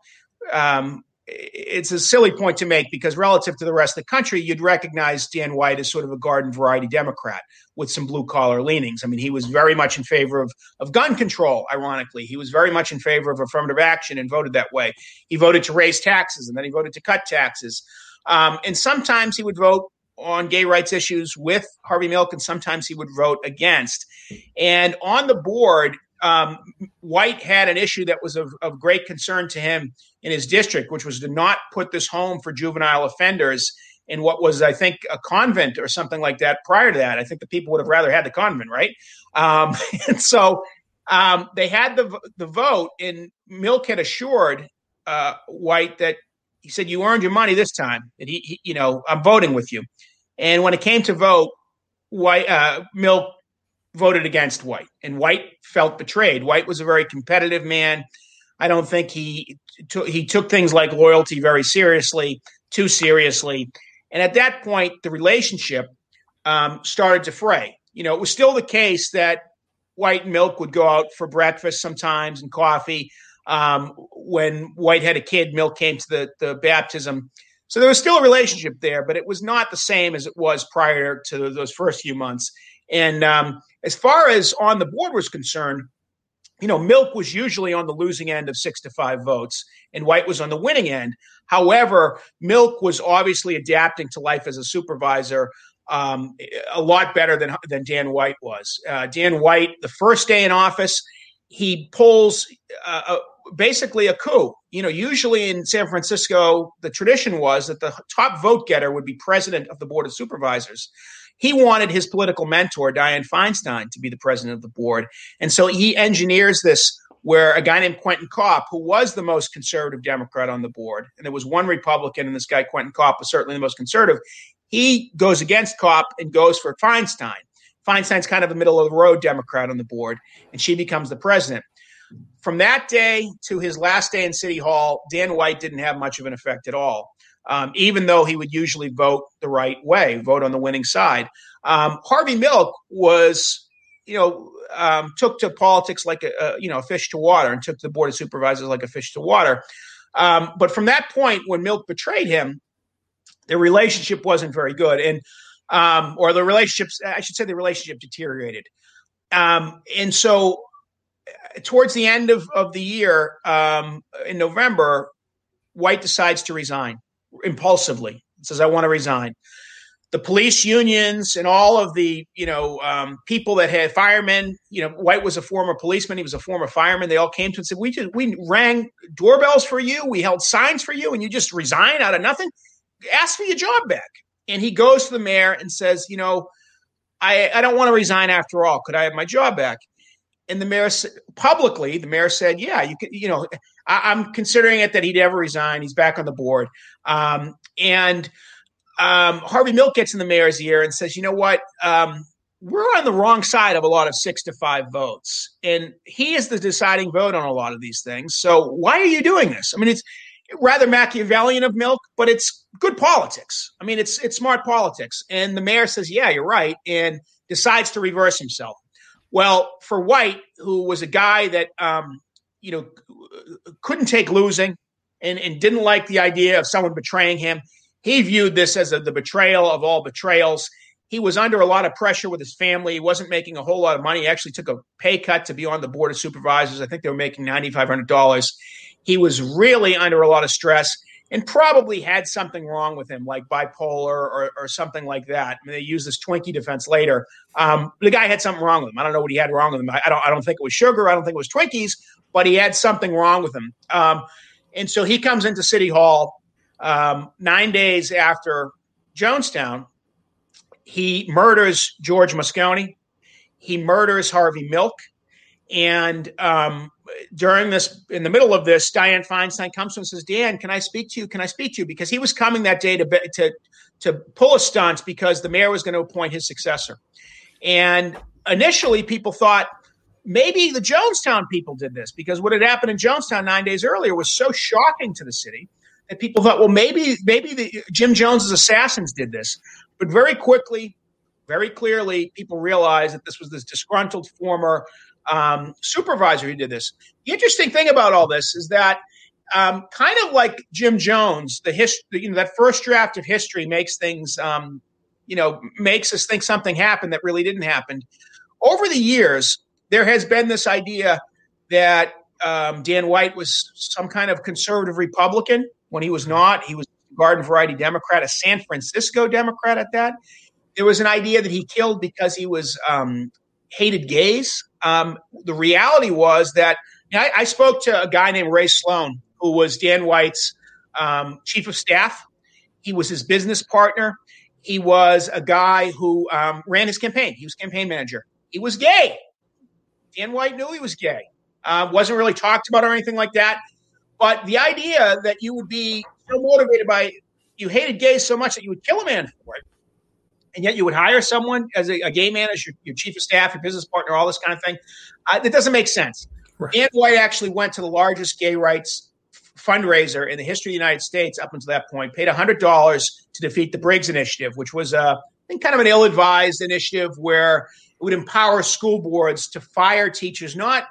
Speaker 2: um, it's a silly point to make because relative to the rest of the country, you'd recognize Dan White as sort of a garden variety Democrat with some blue collar leanings. I mean, he was very much in favor of, of gun control, ironically. He was very much in favor of affirmative action and voted that way. He voted to raise taxes and then he voted to cut taxes. Um, and sometimes he would vote on gay rights issues with Harvey Milk, and sometimes he would vote against. And on the board, um, White had an issue that was of, of great concern to him in his district, which was to not put this home for juvenile offenders in what was, I think, a convent or something like that prior to that. I think the people would have rather had the convent, right? Um, [LAUGHS] and so um, they had the the vote, and Milk had assured uh, White that he said, "You earned your money this time. That he, he, you know, I'm voting with you." And when it came to vote, White uh, Milk voted against White, and White felt betrayed. White was a very competitive man. I don't think he t- he took things like loyalty very seriously, too seriously, and at that point, the relationship um, started to fray. You know, it was still the case that White and Milk would go out for breakfast sometimes and coffee. Um, when White had a kid, Milk came to the the baptism. So there was still a relationship there, but it was not the same as it was prior to those first few months. And um, as far as on the board was concerned, you know, Milk was usually on the losing end of six to five votes, and White was on the winning end. However, Milk was obviously adapting to life as a supervisor um, a lot better than than Dan White was. Uh, Dan White, the first day in office, he pulls uh, a, basically a coup. You know, usually in San Francisco, the tradition was that the top vote getter would be president of the board of supervisors. He wanted his political mentor, Dianne Feinstein, to be the president of the board. And so he engineers this where a guy named Quentin Kopp, who was the most conservative Democrat on the board, and there was one Republican, and this guy, Quentin Kopp, was certainly the most conservative, he goes against Kopp and goes for Feinstein. Feinstein's kind of a middle of the road Democrat on the board, and she becomes the president. From that day to his last day in City Hall, Dan White didn't have much of an effect at all um, even though he would usually vote the right way, vote on the winning side. Um, Harvey Milk was, you know, um, took to politics like a, a, you know a fish to water, and took to the board of supervisors like a fish to water. Um, but from that point, when Milk betrayed him, the relationship wasn't very good, and um, or the relationships, I should say, the relationship deteriorated. Um, and so, towards the end of, of the year, in November, White decides to resign impulsively says, I want to resign. The police unions and all of the, you know, um, people that had firemen, you know, White was a former policeman. He was a former fireman. They all came to him and said, we just, we rang doorbells for you. We held signs for you and you just resign out of nothing. Ask for your job back. And he goes to the mayor and says, you know, I, I don't want to resign after all. Could I have my job back? And the mayor publicly, the mayor said, "Yeah, you could. You know, I, am considering it that he'd ever resign. He's back on the board." Um, and um, Harvey Milk gets in the mayor's ear and says, "You know what? Um, we're on the wrong side of a lot of six to five votes, and he is the deciding vote on a lot of these things. So why are you doing this? I mean, it's rather Machiavellian of Milk, but it's good politics. I mean, it's it's smart politics." And the mayor says, "Yeah, you're right," and decides to reverse himself. Well, for White, who was a guy that um, you know couldn't take losing and, and didn't like the idea of someone betraying him, he viewed this as a, the betrayal of all betrayals. He was under a lot of pressure with his family. He wasn't making a whole lot of money. He actually took a pay cut to be on the board of supervisors. I think they were making ninety five hundred dollars. He was really under a lot of stress and probably had something wrong with him, like bipolar or, or something like that. I mean, they use this Twinkie defense later. Um, the guy had something wrong with him. I don't know what he had wrong with him. I, I, don't. I don't think it was sugar. I don't think it was Twinkies, but he had something wrong with him. Um, and so he comes into City Hall um, nine days after Jonestown. He murders George Moscone. He murders Harvey Milk. And um, during this, in the middle of this, Dianne Feinstein comes to him and says, "Dan, can I speak to you? Can I speak to you?" Because he was coming that day to to to pull a stunt because the mayor was going to appoint his successor. And initially, people thought maybe the Jonestown people did this because what had happened in Jonestown nine days earlier was so shocking to the city that people thought, well, maybe maybe the Jim Jones's assassins did this. But very quickly, very clearly, people realized that this was this disgruntled former um, supervisor who did this. The interesting thing about all this is that um, kind of like Jim Jones, the history, you know, that first draft of history makes things, um, you know, makes us think something happened that really didn't happen. Over the years, there has been this idea that um, Dan White was some kind of conservative Republican when he was not. He was a garden variety Democrat, a San Francisco Democrat at that. There was an idea that he killed because he was um, hated gays. Um, the reality was that you know, I, I, spoke to a guy named Ray Sloan, who was Dan White's um, chief of staff. He was his business partner. He was a guy who um, ran his campaign. He was campaign manager. He was gay. Dan White knew he was gay. Uh, wasn't really talked about or anything like that. But the idea that you would be so motivated by you hated gays so much that you would kill a man for it and yet you would hire someone as a, a gay man as your, your, chief of staff, your business partner, all this kind of thing. Uh, that doesn't make sense. Right. Dan White actually went to the largest gay rights fundraiser in the history of the United States up until that point, paid $100 to defeat the Briggs Initiative, which was, uh, I think, kind of an ill advised initiative where it would empower school boards to fire teachers, not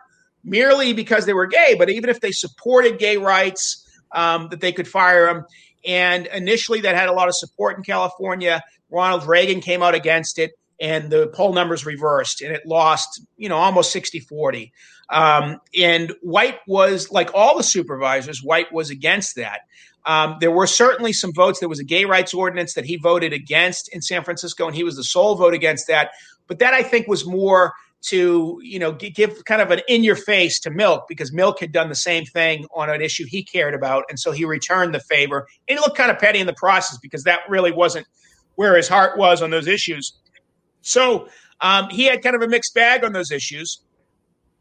Speaker 2: merely because they were gay, but even if they supported gay rights, um, that they could fire them. And initially, that had a lot of support in California. Ronald Reagan came out against it. and the poll numbers reversed and it lost, you know, almost 60 40. Um, and White was, like all the supervisors, White was against that. Um, there were certainly some votes. There was a gay rights ordinance that he voted against in San Francisco, and he was the sole vote against that. But that I think was more to you know give kind of an in your face to Milk because Milk had done the same thing on an issue he cared about, and so he returned the favor. And he looked kind of petty in the process because that really wasn't where his heart was on those issues. So um, he had kind of a mixed bag on those issues.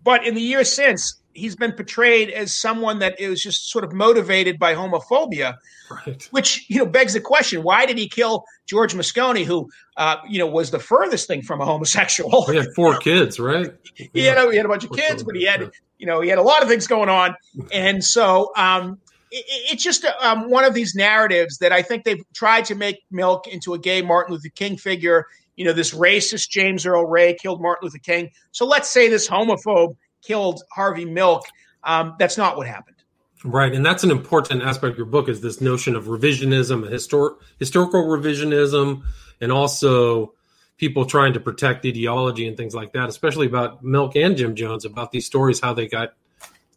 Speaker 2: But in the years since, he's been portrayed as someone that is just sort of motivated by homophobia, right. which you know begs the question: Why did he kill George Moscone, who uh, you know was the furthest thing from a homosexual?
Speaker 1: He had four kids, right?
Speaker 2: he, yeah. had a, he had a bunch of kids, but he had you know he had a lot of things going on, [LAUGHS] and so um, it's just um, one of these narratives that I think they've tried to make Milk into a gay Martin Luther King figure you know, this racist James Earl Ray killed Martin Luther King. So let's say this homophobe killed Harvey Milk. Um, that's not what happened.
Speaker 1: Right, and that's an important aspect of your book is this notion of revisionism, histor- historical revisionism, and also people trying to protect ideology and things like that, especially about Milk and Jim Jones, about these stories, how they got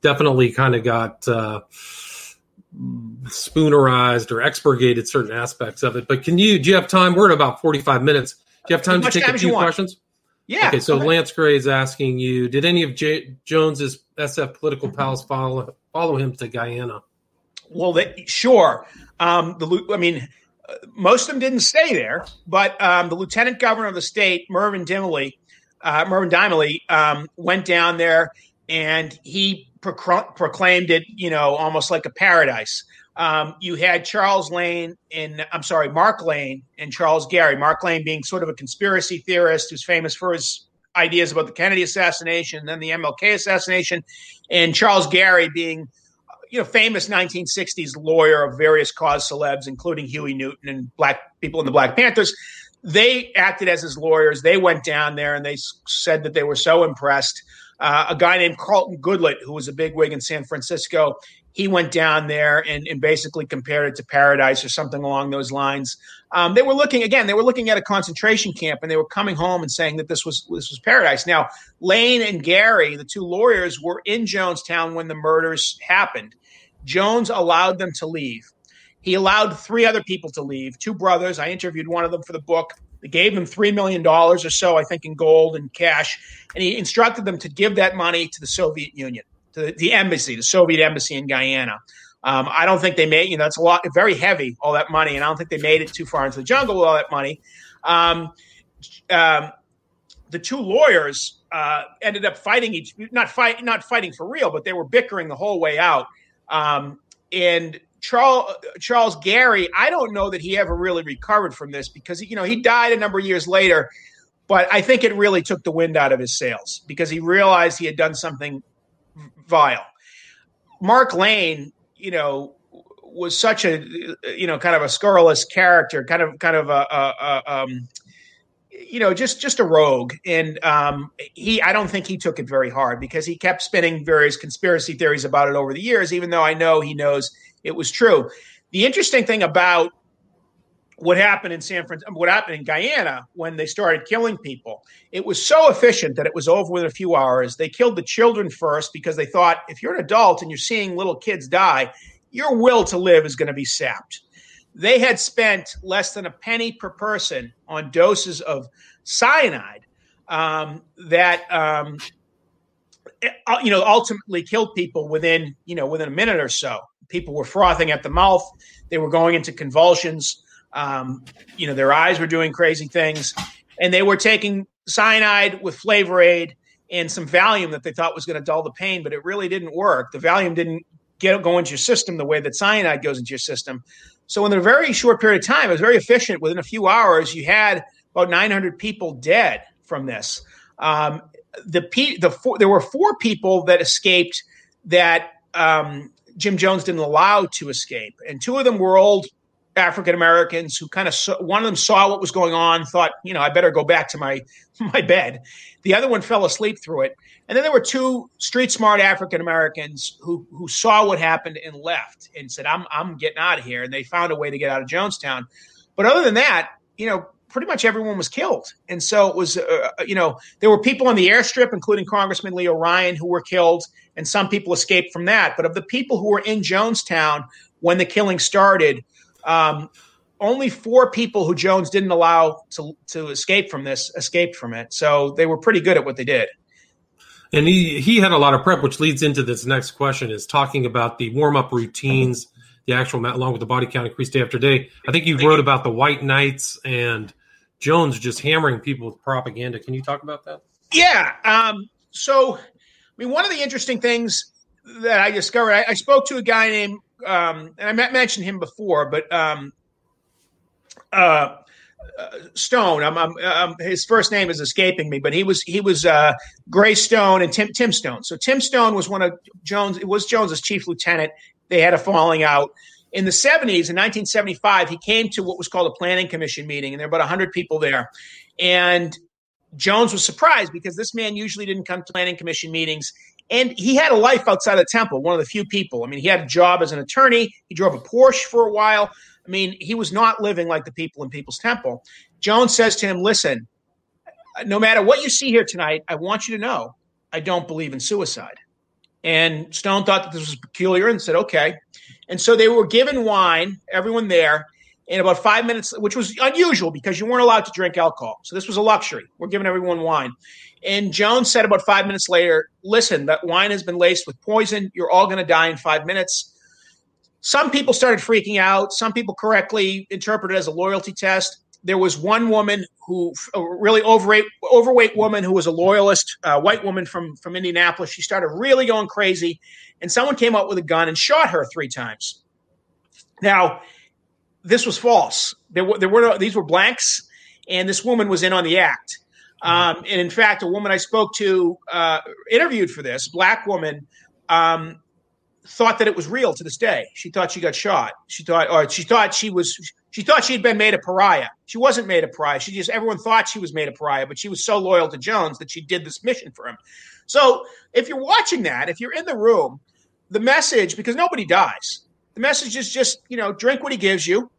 Speaker 1: definitely kind of got uh, spoonerized or expurgated certain aspects of it. But can you, do you have time? We're at about 45 minutes. Do you have time to take a few questions?
Speaker 2: Yeah.
Speaker 1: Okay, so Lance Gray is asking you: Did any of J- Jones's SF political pals follow follow him to Guyana?
Speaker 2: Well, they, sure. Um, the I mean, most of them didn't stay there, but um, the lieutenant governor of the state, Mervyn Dymally, uh, Mervyn Dymally, um, went down there and he proclaimed it, you know, almost like a paradise. Um, you had Charles Lane and I'm sorry, Mark Lane and Charles Garry. Mark Lane being sort of a conspiracy theorist who's famous for his ideas about the Kennedy assassination, then the MLK assassination, and Charles Garry being, you know, famous 1960s lawyer of various cause celebs, including Huey Newton and black people in the Black Panthers. They acted as his lawyers. They went down there and they said that they were so impressed. Uh, a guy named Carlton Goodlett, who was a bigwig in San Francisco, he went down there and, and basically compared it to paradise or something along those lines. Um, they were looking again. They were looking at a concentration camp, and they were coming home and saying that this was this was paradise. Now, Lane and Garry, the two lawyers, were in Jonestown when the murders happened. Jones allowed them to leave. He allowed three other people to leave. Two brothers. I interviewed one of them for the book. They gave them three million dollars or so, I think, in gold and cash, and he instructed them to give that money to the Soviet Union to the, the embassy, the Soviet embassy in Guyana. Um, I don't think they made, you know, that's a lot, very heavy, all that money, and I don't think they made it too far into the jungle with all that money. Um, um, the two lawyers uh, ended up fighting each, not fight, not fighting for real, but they were bickering the whole way out. Um, and Charles Charles Garry, I don't know that he ever really recovered from this because you know he died a number of years later, but I think it really took the wind out of his sails because he realized he had done something vile. Mark Lane, you know, was such a you know kind of a scurrilous character, kind of kind of a, a, a um, you know just just a rogue, and um, he I don't think he took it very hard because he kept spinning various conspiracy theories about it over the years, even though I know he knows it was true. The interesting thing about what happened in San Francisco, what happened in Guyana when they started killing people. It was so efficient that it was over within a few hours. They killed the children first because they thought if you're an adult and you're seeing little kids die, your will to live is going to be sapped. They had spent less than a penny per person on doses of cyanide um, that um, uh, you know ultimately killed people within you know within a minute or so. People were frothing at the mouth. They were going into convulsions. Um, you know, their eyes were doing crazy things, and they were taking cyanide with flavor aid and some Valium that they thought was going to dull the pain, but it really didn't work. The Valium didn't get go into your system the way that cyanide goes into your system. So in a very short period of time, it was very efficient. Within a few hours, you had about 900 people dead from this. Um, the the four, there were four people that escaped that um, Jim Jones didn't allow to escape, and two of them were old African Americans who kind of saw, one of them saw what was going on, thought, you know, I better go back to my [LAUGHS] my bed. The other one fell asleep through it, and then there were two street smart African Americans who who saw what happened and left and said, "I'm I'm getting out of here," and they found a way to get out of Jonestown. But other than that, you know, pretty much everyone was killed. And so it was, uh, uh, you know, there were people on the airstrip, including Congressman Leo Ryan, who were killed, and some people escaped from that. But of the people who were in Jonestown when the killing started, um, only four people who Jones didn't allow to, to escape from this escaped from it. So they were pretty good at what they did.
Speaker 1: And he, he had a lot of prep, which leads into this next question is talking about the warm up routines, the actual, along with the body count increased day after day. I think you wrote about the white knights and Jones just hammering people with propaganda. Can you talk about that?
Speaker 2: Yeah. Um, so, I mean, one of the interesting things that I discovered, I, I spoke to a guy named, um, and I mentioned him before, but um, uh, uh, Stoen. I'm, I'm, I'm, his first name is escaping me, but he was he was uh, Grace Stoen and Tim Tim Stoen. So Tim Stoen was one of Jones. It was Jones's chief lieutenant. They had a falling out in the 70s. In 1975, he came to what was called a planning commission meeting, and there were about 100 people there. And Jones was surprised because this man usually didn't come to planning commission meetings. And he had a life outside of the temple, one of the few people. I mean, he had a job as an attorney. He drove a Porsche for a while. I mean, he was not living like the people in People's Temple. Jones says to him, Listen, no matter what you see here tonight, I want you to know I don't believe in suicide. And Stoen thought that this was peculiar and said, Okay. And so they were given wine, everyone there, in about five minutes, which was unusual because you weren't allowed to drink alcohol. So this was a luxury. We're giving everyone wine. And Jones said about five minutes later, Listen, that wine has been laced with poison. You're all going to die in five minutes. Some people started freaking out. Some people correctly interpreted it as a loyalty test. There was one woman who, a really overweight, overweight woman who was a loyalist, uh, white woman from from Indianapolis. She started really going crazy, and someone came up with a gun and shot her three times. Now, this was false. There were there were no, these were blanks, and this woman was in on the act. Um, and in fact, a woman I spoke to, uh, interviewed for this, black woman, um, thought that it was real to this day. She thought she got shot. She thought, or she thought she was, she thought she had been made a pariah. She wasn't made a pariah. She just, everyone thought she was made a pariah, but she was so loyal to Jones that she did this mission for him. So if you're watching that, if you're in the room, the message, because nobody dies, the message is just, you know, drink what he gives you.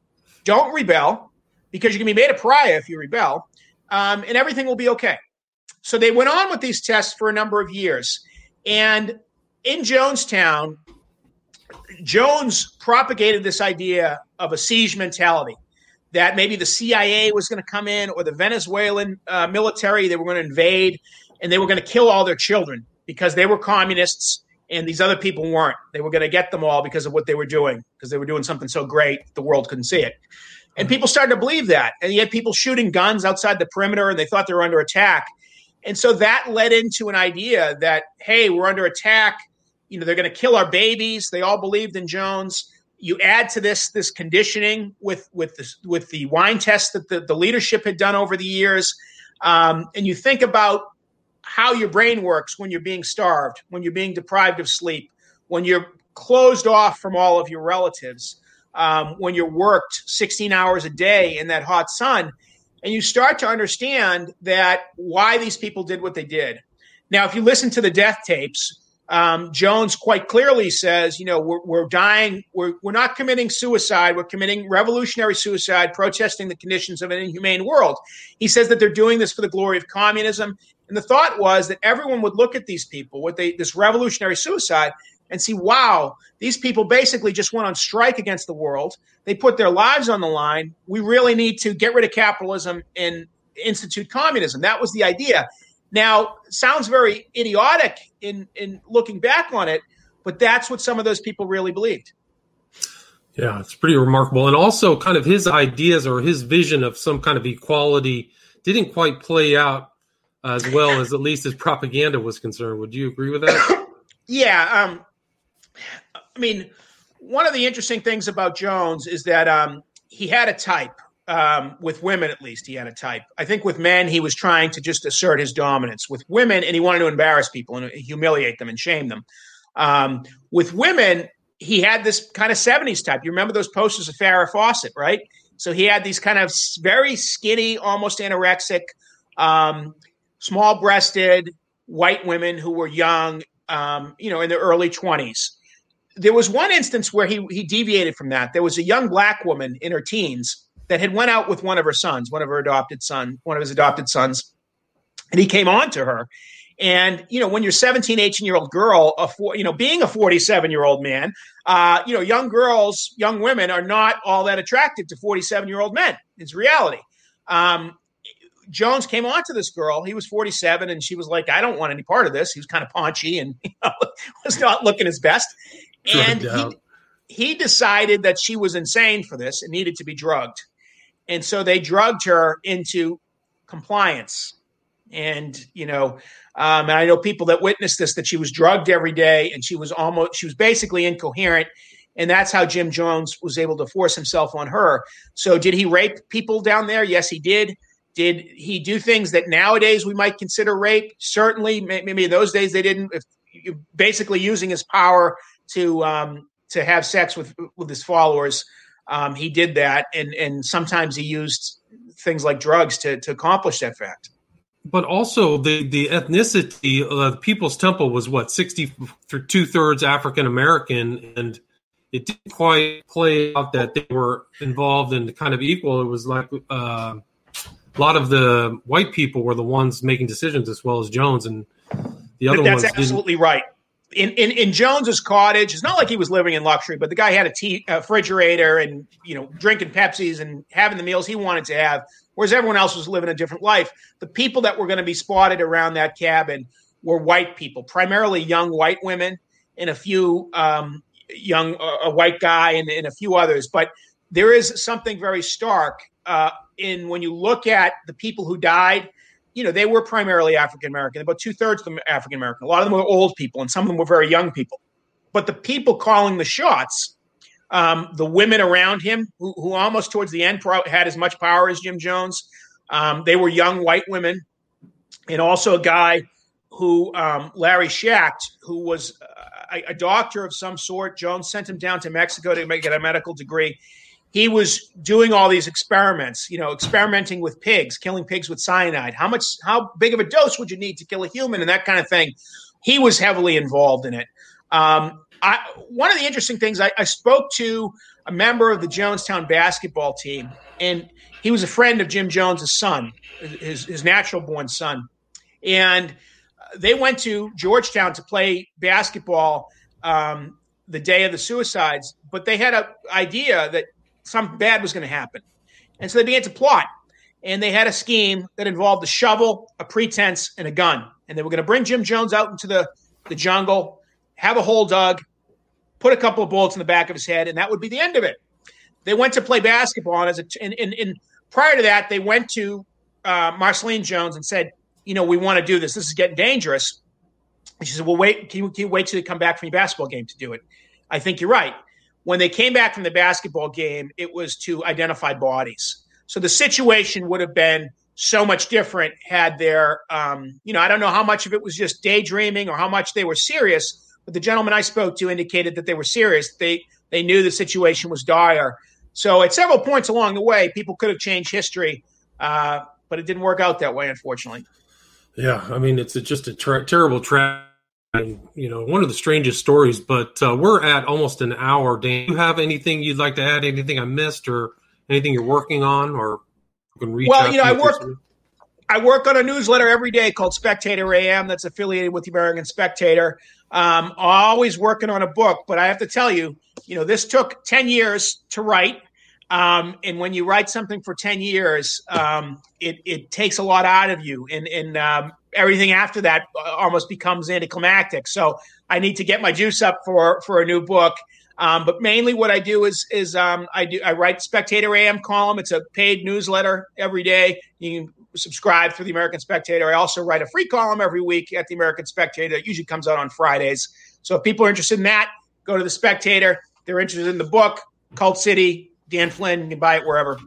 Speaker 2: Don't rebel because you can be made a pariah if you rebel, um, and everything will be okay. So they went on with these tests for a number of years. And in Jonestown, Jones propagated this idea of a siege mentality that maybe the CIA was going to come in or the Venezuelan uh, military, they were going to invade and they were going to kill all their children because they were communists and these other people weren't. They were going to get them all because of what they were doing, because they were doing something so great the world couldn't see it. And people started to believe that. And you had people shooting guns outside the perimeter and they thought they were under attack. And so that led into an idea that, hey, we're under attack you know they're going to kill our babies. They all believed in Jones. You add to this this conditioning with with this, with the wine test that the, the leadership had done over the years, um, and you think about how your brain works when you're being starved, when you're being deprived of sleep, when you're closed off from all of your relatives, um, when you're worked 16 hours a day in that hot sun, and you start to understand that why these people did what they did. Now, if you listen to the death tapes, um, Jones quite clearly says, you know, we're, we're dying. We're, we're not committing suicide. We're committing revolutionary suicide, protesting the conditions of an inhumane world. He says that they're doing this for the glory of communism. And the thought was that everyone would look at these people with they, this revolutionary suicide and see, wow, these people basically just went on strike against the world. They put their lives on the line. We really need to get rid of capitalism and institute communism. That was the idea. Now, sounds very idiotic in in looking back on it, but that's what some of those people really believed.
Speaker 1: Yeah, it's pretty remarkable. And also kind of his ideas or his vision of some kind of equality didn't quite play out as well as at least his propaganda was concerned. Would you agree with that? [COUGHS]
Speaker 2: yeah, um I mean, one of the interesting things about Jones is that um, he had a type um, with women at least he had a type. I think with men he was trying to just assert his dominance. With women, and he wanted to embarrass people and humiliate them and shame them. Um, with women, he had this kind of '70s type. You remember those posters of Farrah Fawcett, right? So he had these kind of very skinny, almost anorexic, um, small-breasted white women who were young, um, you know, in their early 20s. There was one instance where he he deviated from that. There was a young black woman in her teens that had went out with one of her sons, one of her adopted son, one of his adopted sons, and he came on to her. And you know, when you're 17, 18 year old girl, a four, you know, being a 47 year old man, uh, you know, young girls, young women are not all that attracted to 47 year old men. It's reality. Um, Jones came on to this girl. He was 47, and she was like, "I don't want any part of this." He was kind of paunchy and [LAUGHS] you know, was not looking his best. And he, he decided that she was insane for this and needed to be drugged. And so they drugged her into compliance. And, you know, um, and I know people that witnessed this that she was drugged every day and she was almost, she was basically incoherent. And that's how Jim Jones was able to force himself on her. So, did he rape people down there? Yes, he did. Did he do things that nowadays we might consider rape? Certainly. Maybe those days they didn't. If, basically using his power to um, to have sex with with his followers. Um, he did that, and and sometimes he used things like drugs to to accomplish that fact.
Speaker 1: But also the the ethnicity of the People's Temple was what sixty for two thirds African American, and it didn't quite play out that they were involved in kind of equal. It was like uh, a lot of the white people were the ones making decisions as well as Jones, and the other
Speaker 2: That's
Speaker 1: ones.
Speaker 2: That's absolutely right in, in, in Jones's cottage, it's not like he was living in luxury, but the guy had a tea, refrigerator and you know drinking Pepsis and having the meals he wanted to have, whereas everyone else was living a different life. The people that were going to be spotted around that cabin were white people, primarily young white women and a few um, young uh, a white guy and, and, a few others. But there is something very stark uh, in when you look at the people who died you know, they were primarily African American. About two thirds of them African American. A lot of them were old people, and some of them were very young people. But the people calling the shots, um, the women around him, who, who, almost towards the end had as much power as Jim Jones, um, they were young white women, and also a guy who um, Larry Schacht, who was a, a doctor of some sort. Jones sent him down to Mexico to get a medical degree he was doing all these experiments, you know, experimenting with pigs, killing pigs with cyanide. How much, how big of a dose would you need to kill a human and that kind of thing? He was heavily involved in it. Um, I, one of the interesting things, I, I, spoke to a member of the Jonestown basketball team, and he was a friend of Jim Jones's son, his, his natural born son. And they went to Georgetown to play basketball um, the day of the suicides, but they had an idea that something bad was going to happen. And so they began to plot. And they had a scheme that involved a shovel, a pretense, and a gun. And they were going to bring Jim Jones out into the, the jungle, have a hole dug, put a couple of bullets in the back of his head, and that would be the end of it. They went to play basketball, and as a, and, and, and prior to that, they went to uh, Marceline Jones and said, "You know, we want to do this. This is getting dangerous." And she said, "Well, wait. Can you, can you wait till you come back from your basketball game to do it?" I think you're right when they came back from the basketball game, it was to identify bodies. So the situation would have been so much different had there, um, you know, I don't know how much of it was just daydreaming or how much they were serious, but the gentleman I spoke to indicated that they were serious. They they knew the situation was dire. So at several points along the way, people could have changed history, uh, but it didn't work out that way, unfortunately.
Speaker 1: Yeah, I mean, it's a, just a tra- terrible tragedy and you know one of the strangest stories but uh, we're at almost an hour. Dan do you have anything you'd like to add? Anything i missed or anything you're working on or you can reach
Speaker 2: well you know i work i work on a newsletter every day called spectator am that's affiliated with the american spectator. Um, always working on a book but i have to tell you you know this took 10 years to write. Um, and when you write something for 10 years, um, it, it takes a lot out of you. And, and um, everything after that uh, almost becomes anticlimactic. So I need to get my juice up for, for a new book. Um, but mainly what I do is, is um, I do, I write Spectator AM column. It's a paid newsletter every day. You can subscribe through the American Spectator. I also write a free column every week at the American Spectator. It usually comes out on Fridays. So if people are interested in that, go to the Spectator. They're interested in the book, Cult City, Dan Flynn. You can buy it wherever.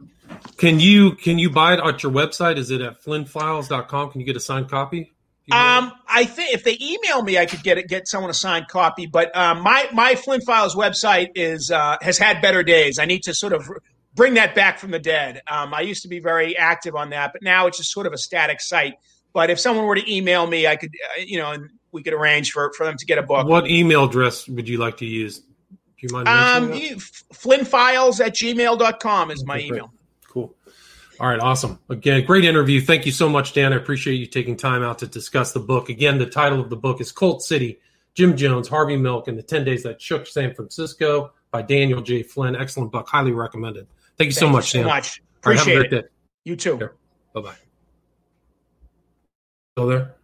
Speaker 1: Can you can you buy it at your website? Is it at flynnfiles.com? Can you get a signed copy?
Speaker 2: Um, I think if they email me, I could get it, get someone a signed copy. But um, my my Flynn Files website is uh, has had better days. I need to sort of bring that back from the dead. Um, I used to be very active on that, but now it's just sort of a static site. But if someone were to email me, I could, uh, you know, and we could arrange for for them to get a book.
Speaker 1: What email address would you like to use?
Speaker 2: Do you mind? Um, Flynn Files at gmail.com is my okay. email.
Speaker 1: Cool. All right, awesome. Again, great interview. Thank you so much, Dan. I appreciate you taking time out to discuss the book. Again, the title of the book is Cult City Jim Jones, Harvey Milk, and the 10 Days That Shook San Francisco by Daniel J. Flynn. Excellent book. Highly recommended. Thank you so much,
Speaker 2: you so
Speaker 1: Dan.
Speaker 2: much.
Speaker 1: All right, have a
Speaker 2: Appreciate
Speaker 1: great
Speaker 2: it. You too.
Speaker 1: Bye bye. Still there?